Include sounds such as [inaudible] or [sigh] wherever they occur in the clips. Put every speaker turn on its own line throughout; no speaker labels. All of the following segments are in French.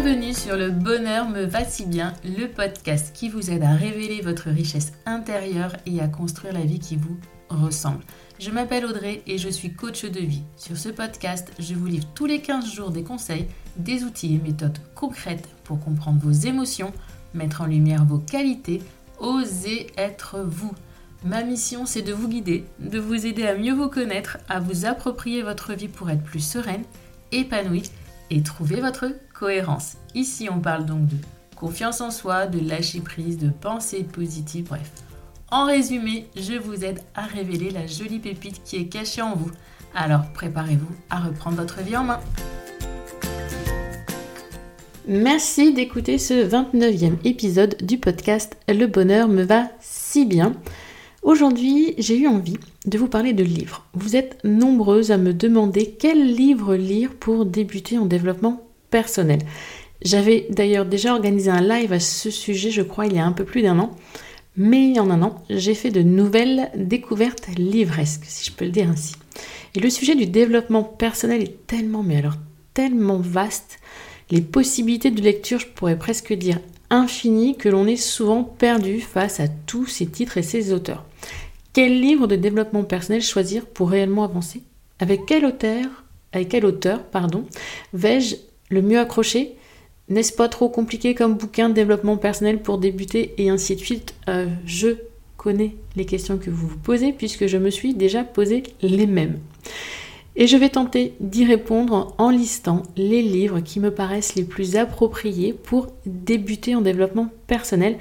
Bienvenue sur Le Bonheur me va si bien, le podcast qui vous aide à révéler votre richesse intérieure et à construire la vie qui vous ressemble. Je m'appelle Audrey et je suis coach de vie. Sur ce podcast, je vous livre tous les 15 jours des conseils, des outils et méthodes concrètes pour comprendre vos émotions, mettre en lumière vos qualités, oser être vous. Ma mission, c'est de vous guider, de vous aider à mieux vous connaître, à vous approprier votre vie pour être plus sereine, épanouie et trouver votre cohérence. Ici, on parle donc de confiance en soi, de lâcher prise, de pensée positive, bref. En résumé, je vous aide à révéler la jolie pépite qui est cachée en vous. Alors préparez-vous à reprendre votre vie en main. Merci d'écouter ce 29e épisode du podcast Le bonheur me va si bien. Aujourd'hui, j'ai eu envie de vous parler de livres. Vous êtes nombreuses à me demander quel livre lire pour débuter en développement personnel. J'avais d'ailleurs déjà organisé un live à ce sujet, je crois, il y a un peu plus d'un an. Mais en un an, j'ai fait de nouvelles découvertes livresques, si je peux le dire ainsi. Et le sujet du développement personnel est tellement, mais alors tellement vaste, les possibilités de lecture, je pourrais presque dire infinies, que l'on est souvent perdu face à tous ces titres et ces auteurs. Quel livre de développement personnel choisir pour réellement avancer? Avec quel auteur, avec quel auteur, pardon, vais-je le mieux accrocher N'est-ce pas trop compliqué comme bouquin de développement personnel pour débuter et ainsi de suite? Euh, Je connais les questions que vous vous posez puisque je me suis déjà posé les mêmes. Et je vais tenter d'y répondre en listant les livres qui me paraissent les plus appropriés pour débuter en développement personnel.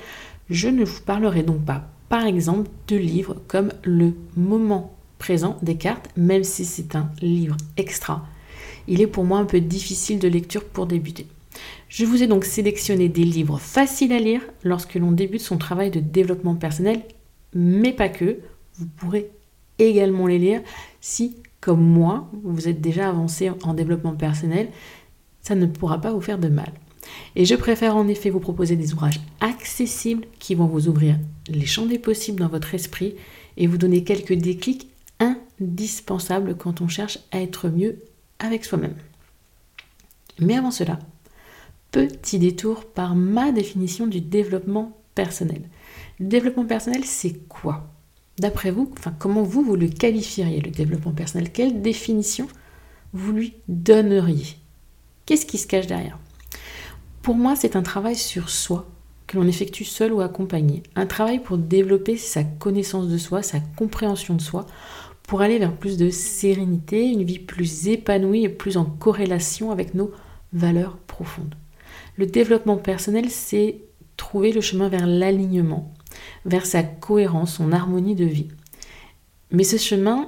Je ne vous parlerai donc pas, par exemple, de livres comme Le moment présent des cartes, même si c'est un livre extra. Il est pour moi un peu difficile de lecture pour débuter. Je vous ai donc sélectionné des livres faciles à lire lorsque l'on débute son travail de développement personnel, mais pas que. Vous pourrez également les lire si, comme moi, vous êtes déjà avancé en développement personnel, ça ne pourra pas vous faire de mal. Et je préfère en effet vous proposer des ouvrages accessibles qui vont vous ouvrir les champs des possibles dans votre esprit et vous donner quelques déclics indispensables quand on cherche à être mieux avec soi-même. Mais avant cela, petit détour par ma définition du développement personnel. Le développement personnel, c'est quoi? D'après vous, enfin, comment vous, vous le qualifieriez, le développement personnel? Quelle définition vous lui donneriez? Qu'est-ce qui se cache derrière? Pour moi, c'est un travail sur soi que l'on effectue seul ou accompagné. Un travail pour développer sa connaissance de soi, sa compréhension de soi, pour aller vers plus de sérénité, une vie plus épanouie et plus en corrélation avec nos valeurs profondes. Le développement personnel, c'est trouver le chemin vers l'alignement, vers sa cohérence, son harmonie de vie. Mais ce chemin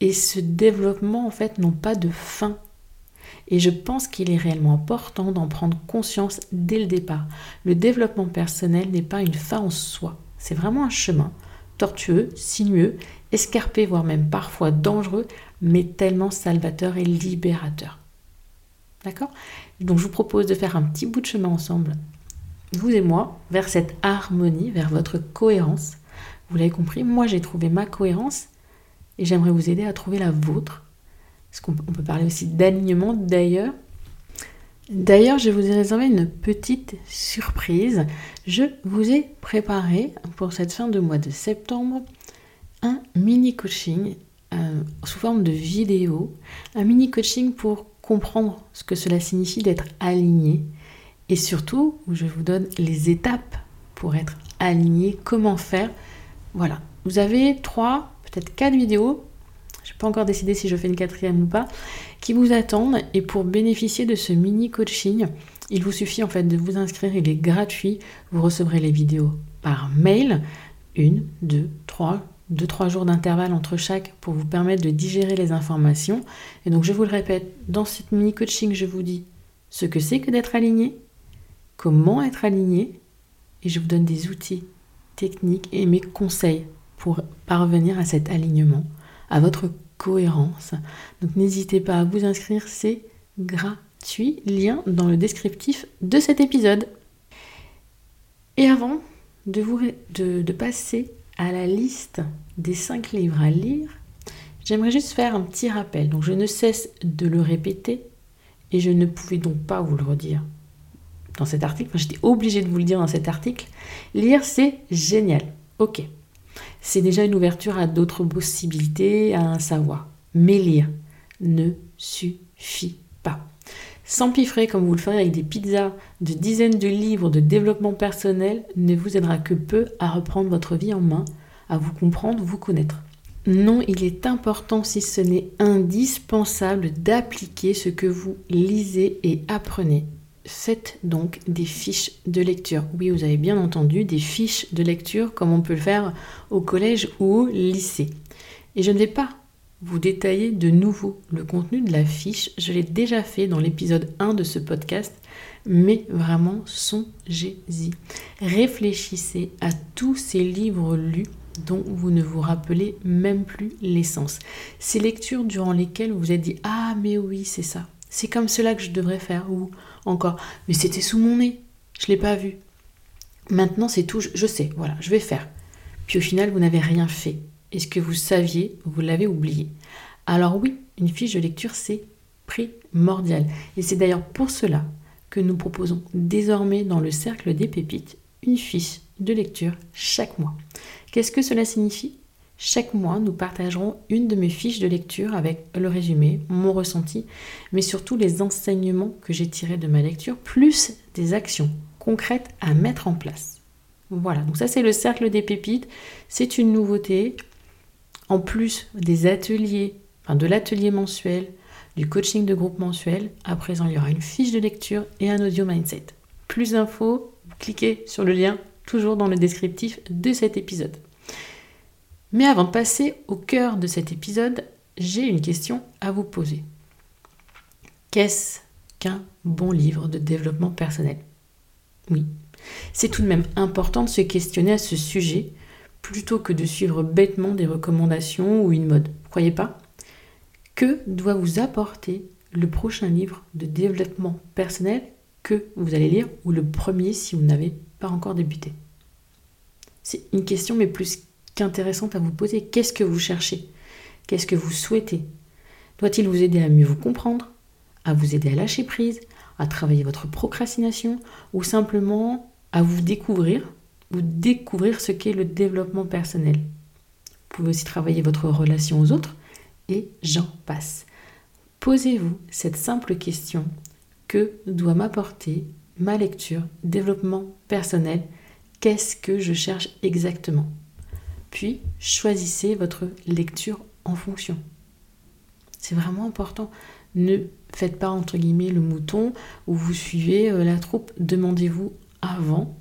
et ce développement, en fait, n'ont pas de fin. Et je pense qu'il est réellement important d'en prendre conscience dès le départ. Le développement personnel n'est pas une fin en soi. C'est vraiment un chemin tortueux, sinueux, escarpé, voire même parfois dangereux, mais tellement salvateur et libérateur. D'accord? Donc je vous propose de faire un petit bout de chemin ensemble, vous et moi, vers cette harmonie, vers votre cohérence. Vous l'avez compris, moi j'ai trouvé ma cohérence et j'aimerais vous aider à trouver la vôtre. Parce peut parler aussi d'alignement d'ailleurs. D'ailleurs, je vous ai réservé une petite surprise. Je vous ai préparé pour cette fin de mois de septembre un mini coaching euh, sous forme de vidéo. Un mini coaching pour comprendre ce que cela signifie d'être aligné et surtout où je vous donne les étapes pour être aligné, comment faire. Voilà, vous avez trois, peut-être quatre vidéos, je n'ai pas encore décidé si je fais une quatrième ou pas, qui vous attendent. Et pour bénéficier de ce mini coaching, il vous suffit en fait de vous inscrire, il est gratuit, vous recevrez les vidéos par mail, une, deux, trois, 2-3 jours d'intervalle entre chaque pour vous permettre de digérer les informations. Et donc je vous le répète, dans cette mini coaching, je vous dis ce que c'est que d'être aligné, comment être aligné, et je vous donne des outils techniques et mes conseils pour parvenir à cet alignement, à votre cohérence. Donc n'hésitez pas à vous inscrire, c'est gratuit, lien dans le descriptif de cet épisode. Et avant de, passer à la liste des 5 livres à lire, j'aimerais juste faire un petit rappel. Donc je ne cesse de le répéter et je ne pouvais donc pas vous le redire dans cet article, j'étais obligée de vous le dire dans cet article, lire c'est génial. Ok. C'est déjà une ouverture à d'autres possibilités, à un savoir. Mais lire ne suffit pas. S'empiffrer comme vous le ferez avec des pizzas de dizaines de livres de développement personnel ne vous aidera que peu à reprendre votre vie en main, à vous comprendre, vous connaître. Non, il est important, si ce n'est indispensable, d'appliquer ce que vous lisez et apprenez. Faites donc des fiches de lecture. Oui, vous avez bien entendu, des fiches de lecture comme on peut le faire au collège ou au lycée. Et je ne vais pas vous détailler de nouveau le contenu de la fiche. Je l'ai déjà fait dans l'épisode 1 de ce podcast, mais vraiment songez-y. Réfléchissez à tous ces livres lus dont vous ne vous rappelez même plus l'essence. Ces lectures durant lesquelles vous vous êtes dit Ah, mais oui, c'est ça. C'est comme cela que je devrais faire. Ou encore, mais c'était sous mon nez. Je ne l'ai pas vu. Maintenant, c'est tout. Je sais, voilà, je vais faire. Puis au final, vous n'avez rien fait. Et ce que vous saviez, vous l'avez oublié. Alors oui, une fiche de lecture, c'est primordial. Et c'est d'ailleurs pour cela que nous proposons désormais dans le cercle des pépites une fiche de lecture chaque mois. Qu'est-ce que cela signifie? Chaque mois, nous partagerons une de mes fiches de lecture avec le résumé, mon ressenti, mais surtout les enseignements que j'ai tirés de ma lecture, plus des actions concrètes à mettre en place. Voilà, donc ça c'est le cercle des pépites, c'est une nouveauté. En plus des ateliers, enfin de l'atelier mensuel, du coaching de groupe mensuel, à présent il y aura une fiche de lecture et un audio mindset. Plus d'infos, cliquez sur le lien toujours dans le descriptif de cet épisode. Mais avant de passer au cœur de cet épisode, j'ai une question à vous poser. Qu'est-ce qu'un bon livre de développement personnel? Oui, c'est tout de même important de se questionner à ce sujet plutôt que de suivre bêtement des recommandations ou une mode. Croyez pas? Que doit vous apporter le prochain livre de développement personnel que vous allez lire ou le premier si vous n'avez pas encore débuté? C'est une question mais plus qu'intéressante à vous poser. Qu'est-ce que vous cherchez? Qu'est-ce que vous souhaitez? Doit-il vous aider à mieux vous comprendre À vous aider à lâcher prise À travailler votre procrastination Ou simplement à vous découvrir Ou découvrir ce qu'est le développement personnel? Vous pouvez aussi travailler votre relation aux autres et j'en passe. Posez-vous cette simple question que doit m'apporter ma lecture, développement personnel, qu'est-ce que je cherche exactement? Puis choisissez votre lecture en fonction. C'est vraiment important. Ne faites pas entre guillemets le mouton ou vous suivez euh, la troupe. Demandez-vous avant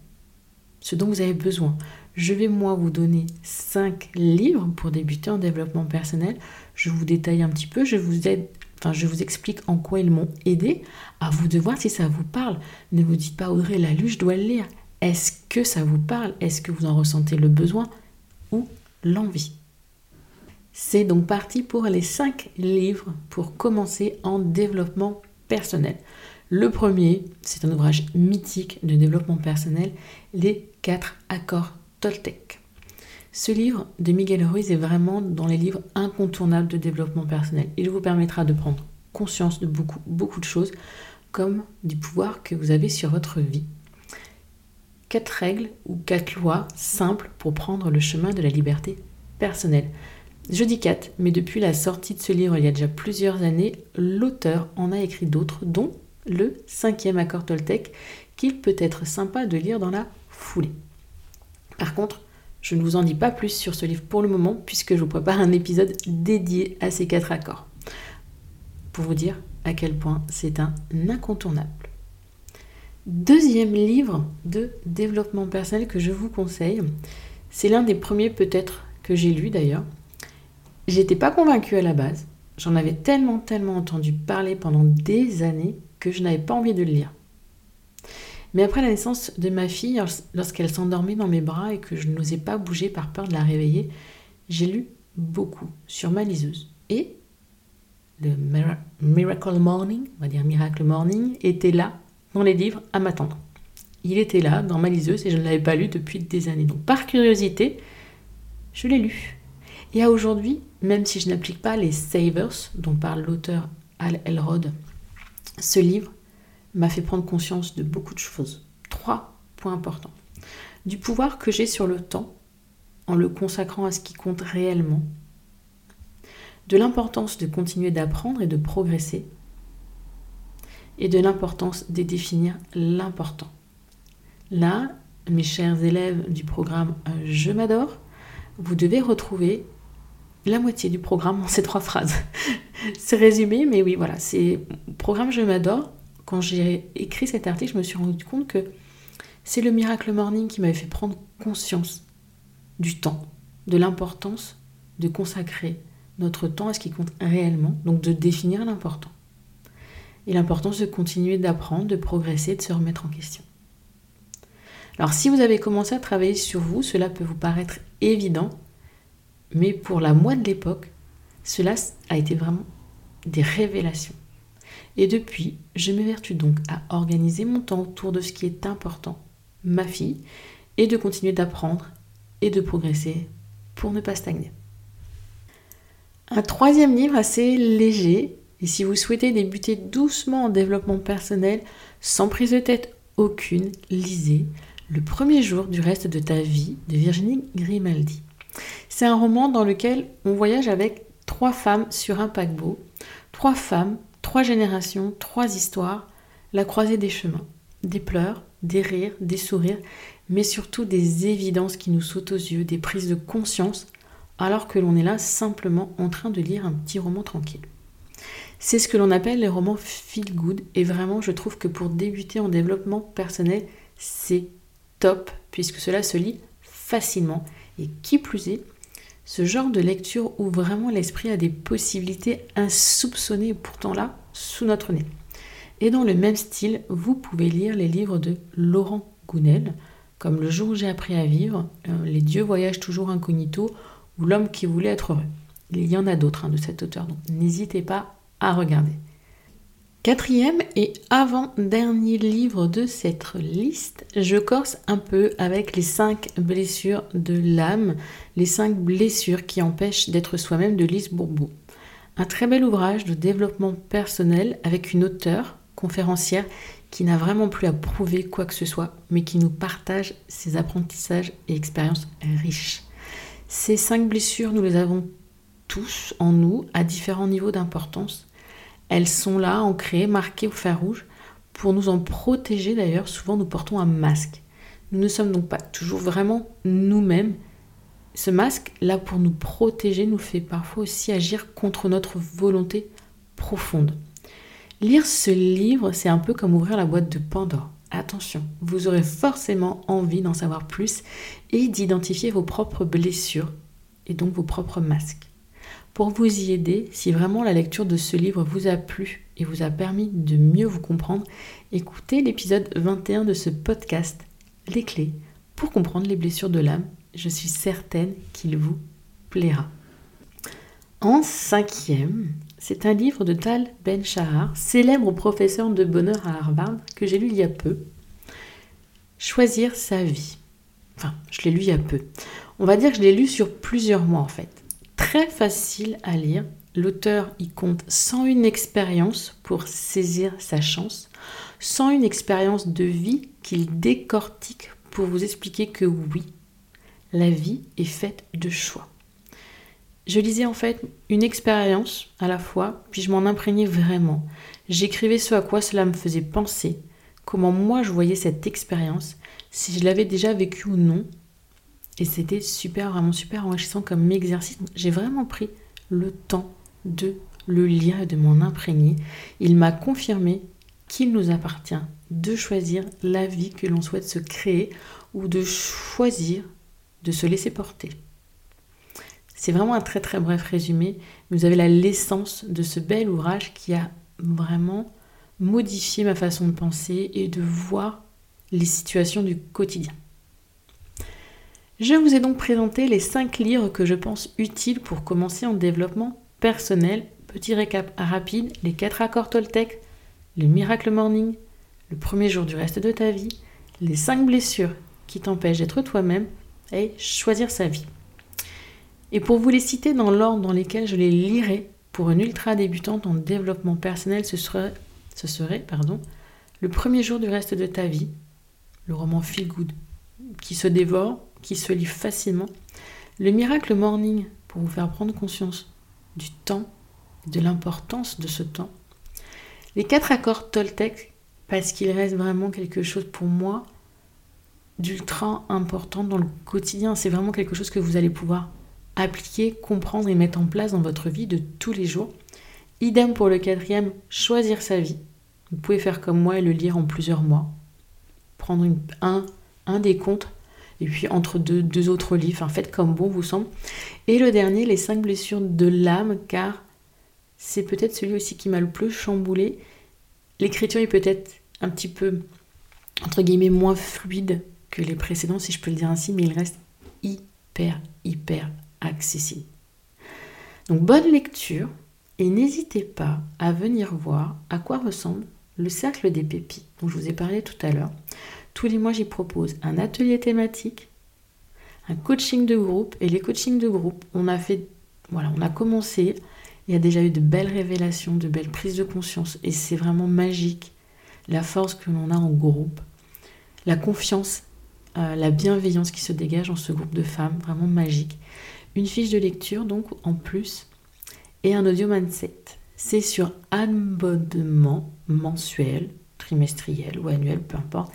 ce dont vous avez besoin. Je vais moi vous donner 5 livres pour débuter en développement personnel. Je vous détaille un petit peu, je vous aide Enfin, je vous explique en quoi ils m'ont aidé. À vous de voir si ça vous parle. Ne vous dites pas Audrey, la lu, je dois le lire. Est-ce que ça vous parle? Est-ce que vous en ressentez le besoin? Ou l'envie C'est donc parti pour les 5 livres pour commencer en développement personnel. Le premier, c'est un ouvrage mythique de développement personnel, les 4 accords Toltec. Ce livre de Miguel Ruiz est vraiment dans les livres incontournables de développement personnel. Il vous permettra de prendre conscience de beaucoup, beaucoup de choses, comme du pouvoir que vous avez sur votre vie. Quatre règles ou quatre lois simples pour prendre le chemin de la liberté personnelle. Je dis quatre, mais depuis la sortie de ce livre il y a déjà plusieurs années, l'auteur en a écrit d'autres, dont le cinquième accord Toltec, qu'il peut être sympa de lire dans la foulée. Par contre, je ne vous en dis pas plus sur ce livre pour le moment, puisque je vous prépare un épisode dédié à ces quatre accords. Pour vous dire à quel point c'est un incontournable. Deuxième livre de développement personnel que je vous conseille, c'est l'un des premiers peut-être que j'ai lu d'ailleurs. J'étais pas convaincue à la base, j'en avais tellement tellement entendu parler pendant des années que je n'avais pas envie de le lire. Mais après la naissance de ma fille, lorsqu'elle s'endormait dans mes bras et que je n'osais pas bouger par peur de la réveiller, j'ai lu beaucoup sur ma liseuse. Et le Miracle Morning, on va dire Miracle Morning, était là dans les livres à m'attendre. Il était là dans ma liseuse et je ne l'avais pas lu depuis des années. Donc par curiosité, je l'ai lu. Et à aujourd'hui, même si je n'applique pas les savers dont parle l'auteur Al Elrod, ce livre m'a fait prendre conscience de beaucoup de choses. Trois points importants. Du pouvoir que j'ai sur le temps en le consacrant à ce qui compte réellement. De l'importance de continuer d'apprendre et de progresser. Et de l'importance de définir l'important. Là, mes chers élèves du programme Je m'adore, vous devez retrouver la moitié du programme en ces trois phrases. [laughs] c'est résumé, mais oui, voilà, c'est programme Je m'adore. Quand j'ai écrit cet article, je me suis rendu compte que c'est le Miracle Morning qui m'avait fait prendre conscience du temps, de l'importance de consacrer notre temps à ce qui compte réellement, donc de définir l'important. Et l'importance de continuer d'apprendre, de progresser, de se remettre en question. Alors si vous avez commencé à travailler sur vous, cela peut vous paraître évident, mais pour la moi de l'époque, cela a été vraiment des révélations. Et depuis, je m'évertue donc à organiser mon temps autour de ce qui est important, ma fille, et de continuer d'apprendre et de progresser pour ne pas stagner. Un troisième livre assez léger, et si vous souhaitez débuter doucement en développement personnel, sans prise de tête aucune, lisez Le premier jour du reste de ta vie de Virginie Grimaldi. C'est un roman dans lequel on voyage avec trois femmes sur un paquebot, trois femmes, trois générations, trois histoires, la croisée des chemins, des pleurs, des rires, des sourires, mais surtout des évidences qui nous sautent aux yeux, des prises de conscience, alors que l'on est là simplement en train de lire un petit roman tranquille. C'est ce que l'on appelle les romans feel good, et vraiment je trouve que pour débuter en développement personnel, c'est top, puisque cela se lit facilement, et qui plus est, ce genre de lecture où vraiment l'esprit a des possibilités insoupçonnées pourtant là, sous notre nez. Et dans le même style, vous pouvez lire les livres de Laurent Gounel, comme Le jour où j'ai appris à vivre, euh, Les dieux voyagent toujours incognito ou L'homme qui voulait être heureux. Il y en a d'autres hein, de cet auteur, donc n'hésitez pas à regarder. Quatrième et avant-dernier livre de cette liste, je corse un peu avec les cinq blessures de l'âme, les cinq blessures qui empêchent d'être soi-même de Lise Bourbeau. Un très bel ouvrage de développement personnel avec une auteure, conférencière, qui n'a vraiment plus à prouver quoi que ce soit, mais qui nous partage ses apprentissages et expériences riches. Ces cinq blessures, nous les avons tous en nous à différents niveaux d'importance elles sont là, ancrées, marquées au fer rouge. Pour nous en protéger d'ailleurs, souvent nous portons un masque. Nous ne sommes donc pas toujours vraiment nous-mêmes. Ce masque, là pour nous protéger, nous fait parfois aussi agir contre notre volonté profonde. Lire ce livre, c'est un peu comme ouvrir la boîte de Pandore. Attention, vous aurez forcément envie d'en savoir plus et d'identifier vos propres blessures et donc vos propres masques. Pour vous y aider, si vraiment la lecture de ce livre vous a plu et vous a permis de mieux vous comprendre, écoutez l'épisode 21 de ce podcast, Les clés pour comprendre les blessures de l'âme. Je suis certaine qu'il vous plaira. En cinquième, c'est un livre de Tal Ben Shahar, célèbre professeur de bonheur à Harvard, que j'ai lu il y a peu. Choisir sa vie. Enfin, je l'ai lu il y a peu. On va dire que je l'ai lu sur plusieurs mois en fait très facile à lire. L'auteur y compte sans une expérience pour saisir sa chance, sans une expérience de vie qu'il décortique pour vous expliquer que oui, la vie est faite de choix. Je lisais en fait une expérience à la fois, puis je m'en imprégnais vraiment. J'écrivais ce à quoi cela me faisait penser, comment moi je voyais cette expérience, si je l'avais déjà vécue ou non, et c'était super, vraiment super enrichissant comme exercice. J'ai vraiment pris le temps de le lire et de m'en imprégner. Il m'a confirmé qu'il nous appartient de choisir la vie que l'on souhaite se créer ou de choisir de se laisser porter. C'est vraiment un très très bref résumé. Vous avez la l'essence de ce bel ouvrage qui a vraiment modifié ma façon de penser et de voir les situations du quotidien. Je vous ai donc présenté les 5 livres que je pense utiles pour commencer en développement personnel. Petit récap rapide, les 4 accords Toltec, le Miracle Morning, le premier jour du reste de ta vie, les 5 blessures qui t'empêchent d'être toi-même et choisir sa vie. Et pour vous les citer dans l'ordre dans lequel je les lirai, pour une ultra débutante en développement personnel, ce serait, Le premier jour du reste de ta vie, le roman Feel Good, qui se dévore, qui se lit facilement. Le miracle morning, pour vous faire prendre conscience du temps, de l'importance de ce temps. Les quatre accords Toltec, parce qu'il reste vraiment quelque chose pour moi d'ultra important dans le quotidien. C'est vraiment quelque chose que vous allez pouvoir appliquer, comprendre et mettre en place dans votre vie de tous les jours. Idem pour le quatrième, choisir sa vie. Vous pouvez faire comme moi et le lire en plusieurs mois. Prendre un, un des comptes et puis entre deux, autres livres. Enfin, faites comme bon vous semble. Et le dernier, les cinq blessures de l'âme, car c'est peut-être celui aussi qui m'a le plus chamboulé. L'écriture est peut-être un petit peu, entre guillemets, moins fluide que les précédents, si je peux le dire ainsi, mais il reste hyper, hyper accessible. Donc bonne lecture et n'hésitez pas à venir voir à quoi ressemble le cercle des pépites dont je vous ai parlé tout à l'heure. Tous les mois, j'y propose un atelier thématique, un coaching de groupe. Et les coachings de groupe, on a fait voilà, on a commencé, il y a déjà eu de belles révélations, de belles prises de conscience. Et c'est vraiment magique. La force que l'on a en groupe, la confiance, euh, la bienveillance qui se dégage en ce groupe de femmes, vraiment magique. Une fiche de lecture donc en plus. Et un audio mindset. C'est sur abonnement mensuel, trimestriel ou annuel, peu importe.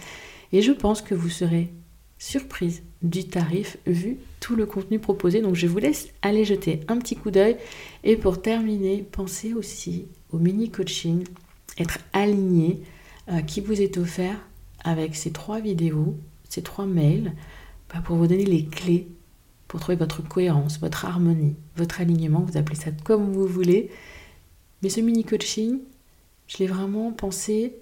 Et je pense que vous serez surprise du tarif vu tout le contenu proposé. Donc je vous laisse aller jeter un petit coup d'œil. Et pour terminer, pensez aussi au mini coaching, être aligné euh, qui vous est offert avec ces trois vidéos, ces trois mails, bah, pour vous donner les clés pour trouver votre cohérence, votre harmonie, votre alignement, vous appelez ça comme vous voulez. Mais ce mini coaching, je l'ai vraiment pensé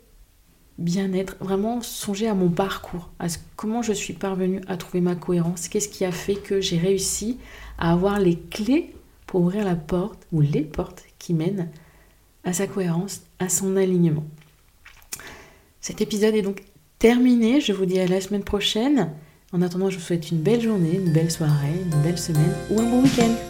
bien-être, vraiment songer à mon parcours, à comment je suis parvenue à trouver ma cohérence, qu'est-ce qui a fait que j'ai réussi à avoir les clés pour ouvrir la porte ou les portes qui mènent à sa cohérence, à son alignement. Cet épisode est donc terminé. Je vous dis à la semaine prochaine. En attendant, je vous souhaite une belle journée, une belle soirée, une belle semaine ou un bon week-end.